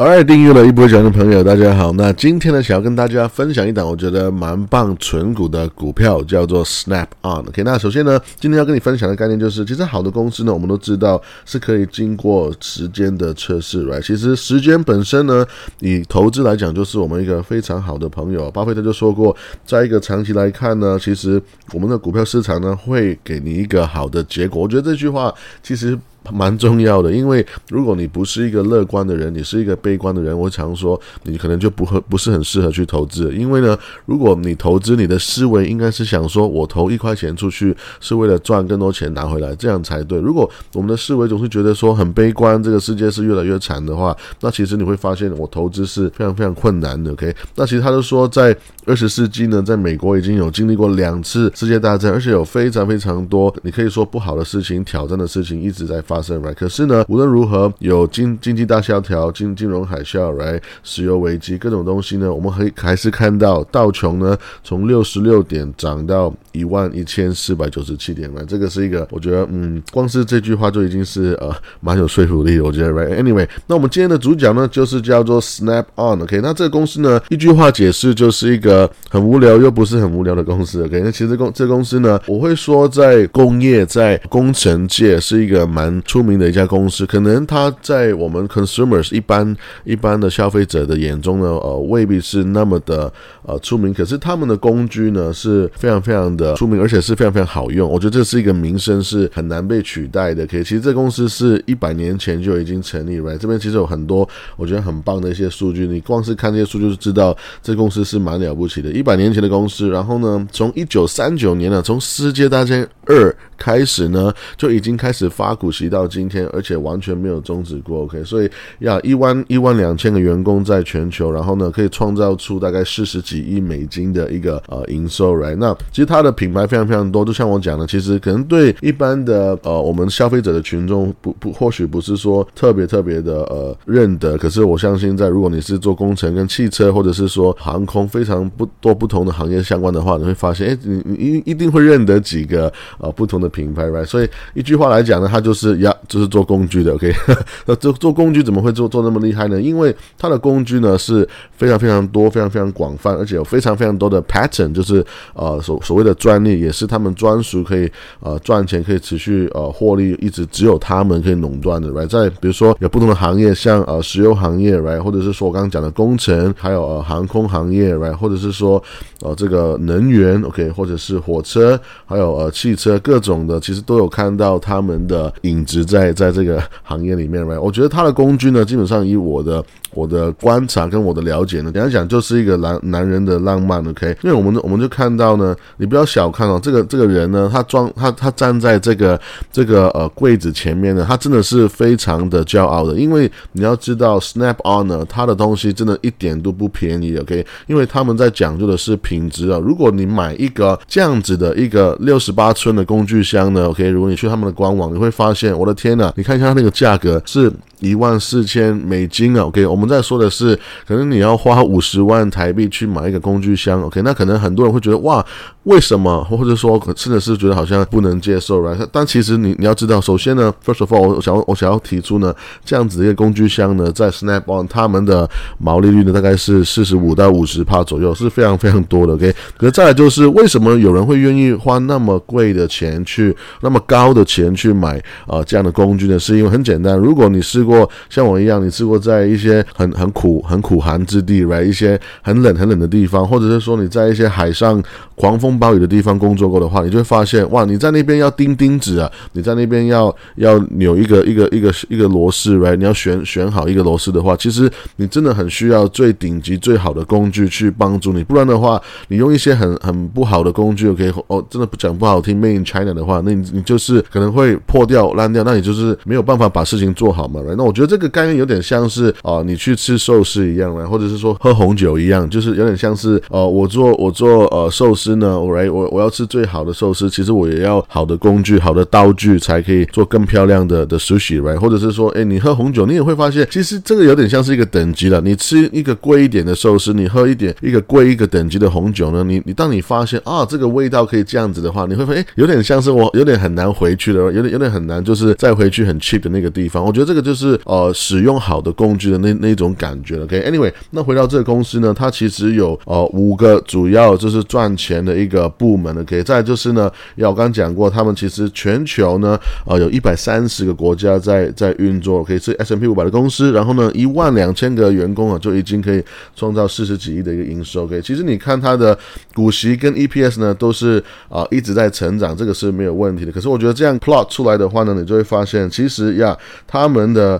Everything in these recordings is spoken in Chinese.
好订阅了一波讲的朋友，大家好。那今天呢，想要跟大家分享一档我觉得蛮棒纯股的股票，叫做 Snap On。OK，那首先呢，今天要跟你分享的概念就是，其实好的公司呢，我们都知道是可以经过时间的测试，Right？其实时间本身呢，以投资来讲，就是我们一个非常好的朋友。巴菲特就说过，在一个长期来看呢，其实我们的股票市场呢，会给你一个好的结果。我觉得这句话其实。蛮重要的，因为如果你不是一个乐观的人，你是一个悲观的人，我常说你可能就不会不是很适合去投资。因为呢，如果你投资，你的思维应该是想说，我投一块钱出去是为了赚更多钱拿回来，这样才对。如果我们的思维总是觉得说很悲观，这个世界是越来越惨的话，那其实你会发现我投资是非常非常困难的。OK，那其实他就说，在二十世纪呢，在美国已经有经历过两次世界大战，而且有非常非常多你可以说不好的事情、挑战的事情一直在。发生，right？可是呢，无论如何，有经经济大萧条、金金融海啸，right？石油危机，各种东西呢，我们可以还是看到道琼呢，从六十六点涨到一万一千四百九十七点，right？这个是一个，我觉得，嗯，光是这句话就已经是呃蛮有说服力的，我觉得，right？Anyway，那我们今天的主角呢，就是叫做 Snap On，OK？那这个公司呢，一句话解释就是一个很无聊又不是很无聊的公司，OK？那其实公这公司呢，我会说在工业在工程界是一个蛮出名的一家公司，可能它在我们 consumers 一般一般的消费者的眼中呢，呃，未必是那么的呃出名。可是他们的工具呢是非常非常的出名，而且是非常非常好用。我觉得这是一个名声是很难被取代的。可以，其实这公司是一百年前就已经成立了这边其实有很多我觉得很棒的一些数据，你光是看这些数据就知道这公司是蛮了不起的。一百年前的公司，然后呢，从一九三九年呢，从世界大战二开始呢，就已经开始发股息。到今天，而且完全没有终止过。OK，所以呀一万一万两千个员工在全球，然后呢，可以创造出大概四十几亿美金的一个呃营收，Right？那其实它的品牌非常非常多，就像我讲的，其实可能对一般的呃我们消费者的群众不不或许不是说特别特别的呃认得，可是我相信在如果你是做工程跟汽车或者是说航空非常不多不同的行业相关的话，你会发现，哎，你你一一定会认得几个呃不同的品牌，Right？所以一句话来讲呢，它就是呀。就是做工具的，OK？那做做工具怎么会做做那么厉害呢？因为它的工具呢是非常非常多、非常非常广泛，而且有非常非常多的 pattern，就是呃所所谓的专利，也是他们专属，可以呃赚钱、可以持续呃获利，一直只有他们可以垄断的，right？在比如说有不同的行业，像呃石油行业，right？或者是说我刚刚讲的工程，还有呃航空行业，right？或者是说呃这个能源，OK？或者是火车，还有呃汽车，各种的，其实都有看到他们的影子。在在这个行业里面，right？我觉得他的工具呢，基本上以我的我的观察跟我的了解呢，简单讲就是一个男男人的浪漫，OK？因为我们我们就看到呢，你不要小看哦，这个这个人呢，他装他他站在这个这个呃柜子前面呢，他真的是非常的骄傲的，因为你要知道，Snap On 呢，他的东西真的一点都不便宜，OK？因为他们在讲究的是品质啊。如果你买一个这样子的一个六十八寸的工具箱呢，OK？如果你去他们的官网，你会发现我的。天呐！你看一下那个价格是。一万四千美金啊，OK，我们在说的是，可能你要花五十万台币去买一个工具箱，OK，那可能很多人会觉得哇，为什么？或者说真的是觉得好像不能接受，right？但其实你你要知道，首先呢，first of all，我想我想要提出呢，这样子一个工具箱呢，在 Snap On 他们的毛利率呢，大概是四十五到五十帕左右，是非常非常多的，OK。可是再就是为什么有人会愿意花那么贵的钱去那么高的钱去买啊这样的工具呢？是因为很简单，如果你是过过像我一样，你试过在一些很很苦、很苦寒之地来一些很冷、很冷的地方，或者是说你在一些海上狂风暴雨的地方工作过的话，你就会发现，哇，你在那边要钉钉子啊，你在那边要要扭一个一个一个一个螺丝，right？你要选选好一个螺丝的话，其实你真的很需要最顶级、最好的工具去帮助你，不然的话，你用一些很很不好的工具，OK？哦，真的不讲不好听，Made in China 的话，那你你就是可能会破掉、烂掉，那你就是没有办法把事情做好嘛，right？那我觉得这。个概念有点像是啊，你去吃寿司一样呢，或者是说喝红酒一样，就是有点像是呃，我做我做呃寿司呢，我来我我要吃最好的寿司，其实我也要好的工具、好的道具才可以做更漂亮的的寿司，right？或者是说，哎，你喝红酒，你也会发现，其实这个有点像是一个等级了。你吃一个贵一点的寿司，你喝一点一个贵一个等级的红酒呢，你你当你发现啊，这个味道可以这样子的话，你会发现，哎，有点像是我有点很难回去的，有点有点很难，就是再回去很 cheap 的那个地方。我觉得这个就是。是呃使用好的工具的那那种感觉了。OK，Anyway，那回到这个公司呢，它其实有呃五个主要就是赚钱的一个部门。OK，再就是呢，要我刚讲过，他们其实全球呢呃有一百三十个国家在在运作，OK 是 S M P 五百的公司，然后呢一万两千个员工啊就已经可以创造四十几亿的一个营收。OK，其实你看它的股息跟 E P S 呢都是啊一直在成长，这个是没有问题的。可是我觉得这样 plot 出来的话呢，你就会发现，其实呀，他们的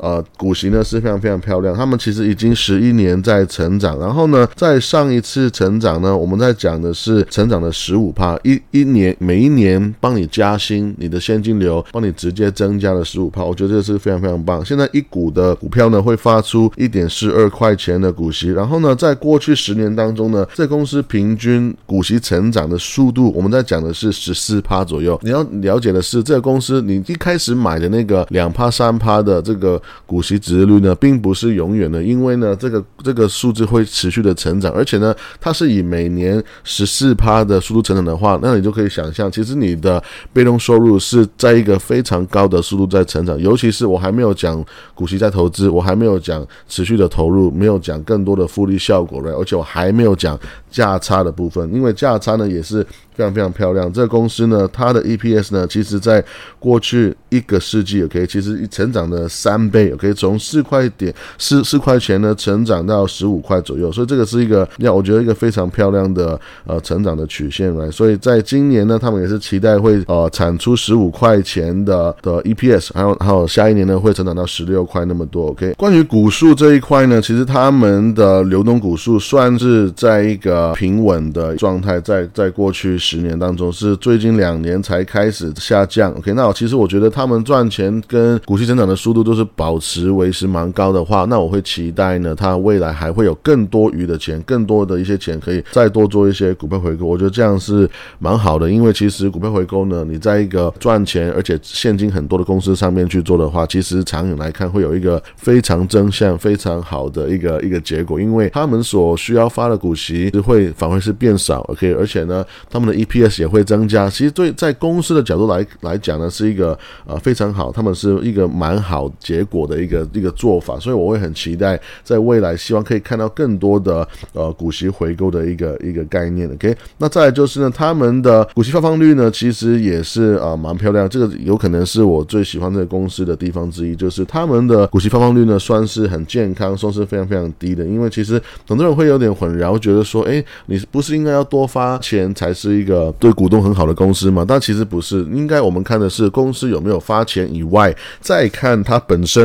呃股息呢是非常非常漂亮，他们其实已经十一年在成长，然后呢，在上一次成长呢，我们在讲的是成长的十五趴，一一年每一年帮你加薪，你的现金流帮你直接增加了十五趴，我觉得这是非常非常棒。现在一股的股票呢会发出一点四二块钱的股息，然后呢，在过去十年当中呢，这公司平均股息成长的速度，我们在讲的是十四趴左右。你要了解的是，这个公司你一开始买的那个两趴三趴的这个股息值率呢，并不是永远的，因为呢，这个这个数字会持续的成长，而且呢，它是以每年十四趴的速度成长的话，那你就可以想象，其实你的被动收入是在一个非常高的速度在成长。尤其是我还没有讲股息在投资，我还没有讲持续的投入，没有讲更多的复利效果对而且我还没有讲价差的部分，因为价差呢也是。非常非常漂亮，这个公司呢，它的 EPS 呢，其实在过去一个世纪，OK，其实成长了三倍，OK，从四块点四四块钱呢，成长到十五块左右，所以这个是一个要我觉得一个非常漂亮的呃成长的曲线来，所以在今年呢，他们也是期待会呃产出十五块钱的的 EPS，还有还有下一年呢会成长到十六块那么多，OK。关于股数这一块呢，其实他们的流动股数算是在一个平稳的状态，在在过去。十年当中是最近两年才开始下降。OK，那其实我觉得他们赚钱跟股息增长的速度都是保持维持蛮高的话，那我会期待呢，它未来还会有更多余的钱，更多的一些钱可以再多做一些股票回购。我觉得这样是蛮好的，因为其实股票回购呢，你在一个赚钱而且现金很多的公司上面去做的话，其实长远来看会有一个非常正向、非常好的一个一个结果，因为他们所需要发的股息会反而是变少。OK，而且呢，他们的 EPS 也会增加，其实对在公司的角度来来讲呢，是一个呃非常好，他们是一个蛮好结果果的一个一个做法，所以我会很期待在未来，希望可以看到更多的呃股息回购的一个一个概念。OK，那再来就是呢，他们的股息发放率呢，其实也是啊蛮漂亮，这个有可能是我最喜欢这个公司的地方之一，就是他们的股息发放率呢，算是很健康，算是非常非常低的。因为其实很多人会有点混淆，觉得说，哎，你不是应该要多发钱才是一个对股东很好的公司嘛？但其实不是，应该我们看的是公司有没有发钱以外，再看它本身。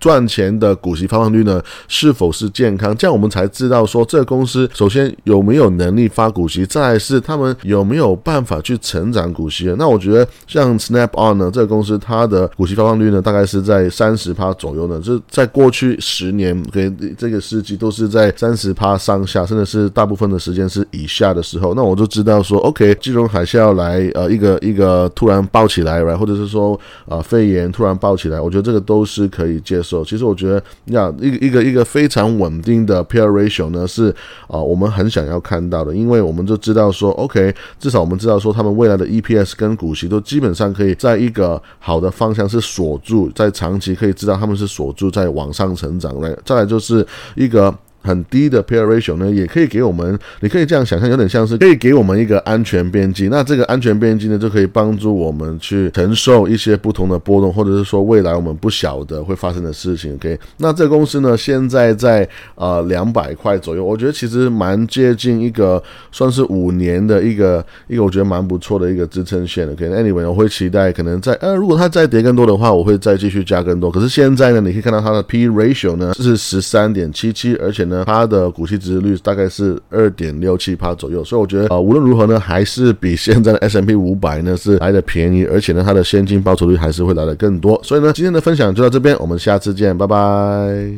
赚钱的股息发放率呢，是否是健康？这样我们才知道说这个公司首先有没有能力发股息，再是他们有没有办法去成长股息。那我觉得像 Snap On 呢，这个公司它的股息发放率呢，大概是在三十趴左右呢。就在过去十年给这个世纪都是在三十趴上下，甚至是大部分的时间是以下的时候，那我就知道说，OK，金融海啸来，呃，一个一个突然爆起来，或者是说，呃，肺炎突然爆起来，我觉得这个都是可以接受。时候其实我觉得，那，一个一个一个非常稳定的 P/E ratio 呢，是啊，我们很想要看到的，因为我们就知道说，OK，至少我们知道说，他们未来的 EPS 跟股息都基本上可以在一个好的方向是锁住，在长期可以知道他们是锁住在往上成长的。再来就是一个。很低的 pair ratio 呢，也可以给我们，你可以这样想象，有点像是可以给我们一个安全边际。那这个安全边际呢，就可以帮助我们去承受一些不同的波动，或者是说未来我们不晓得会发生的事情。OK，那这公司呢，现在在呃两百块左右，我觉得其实蛮接近一个算是五年的一个一个我觉得蛮不错的一个支撑线的。OK，Anyway，我会期待可能在呃如果它再跌更多的话，我会再继续加更多。可是现在呢，你可以看到它的 P ratio 呢是十三点七七，而且呢，它的股息值率大概是二点六七趴左右，所以我觉得啊，无论如何呢，还是比现在的 S M P 五百呢是来的便宜，而且呢，它的现金报酬率还是会来的更多。所以呢，今天的分享就到这边，我们下次见，拜拜。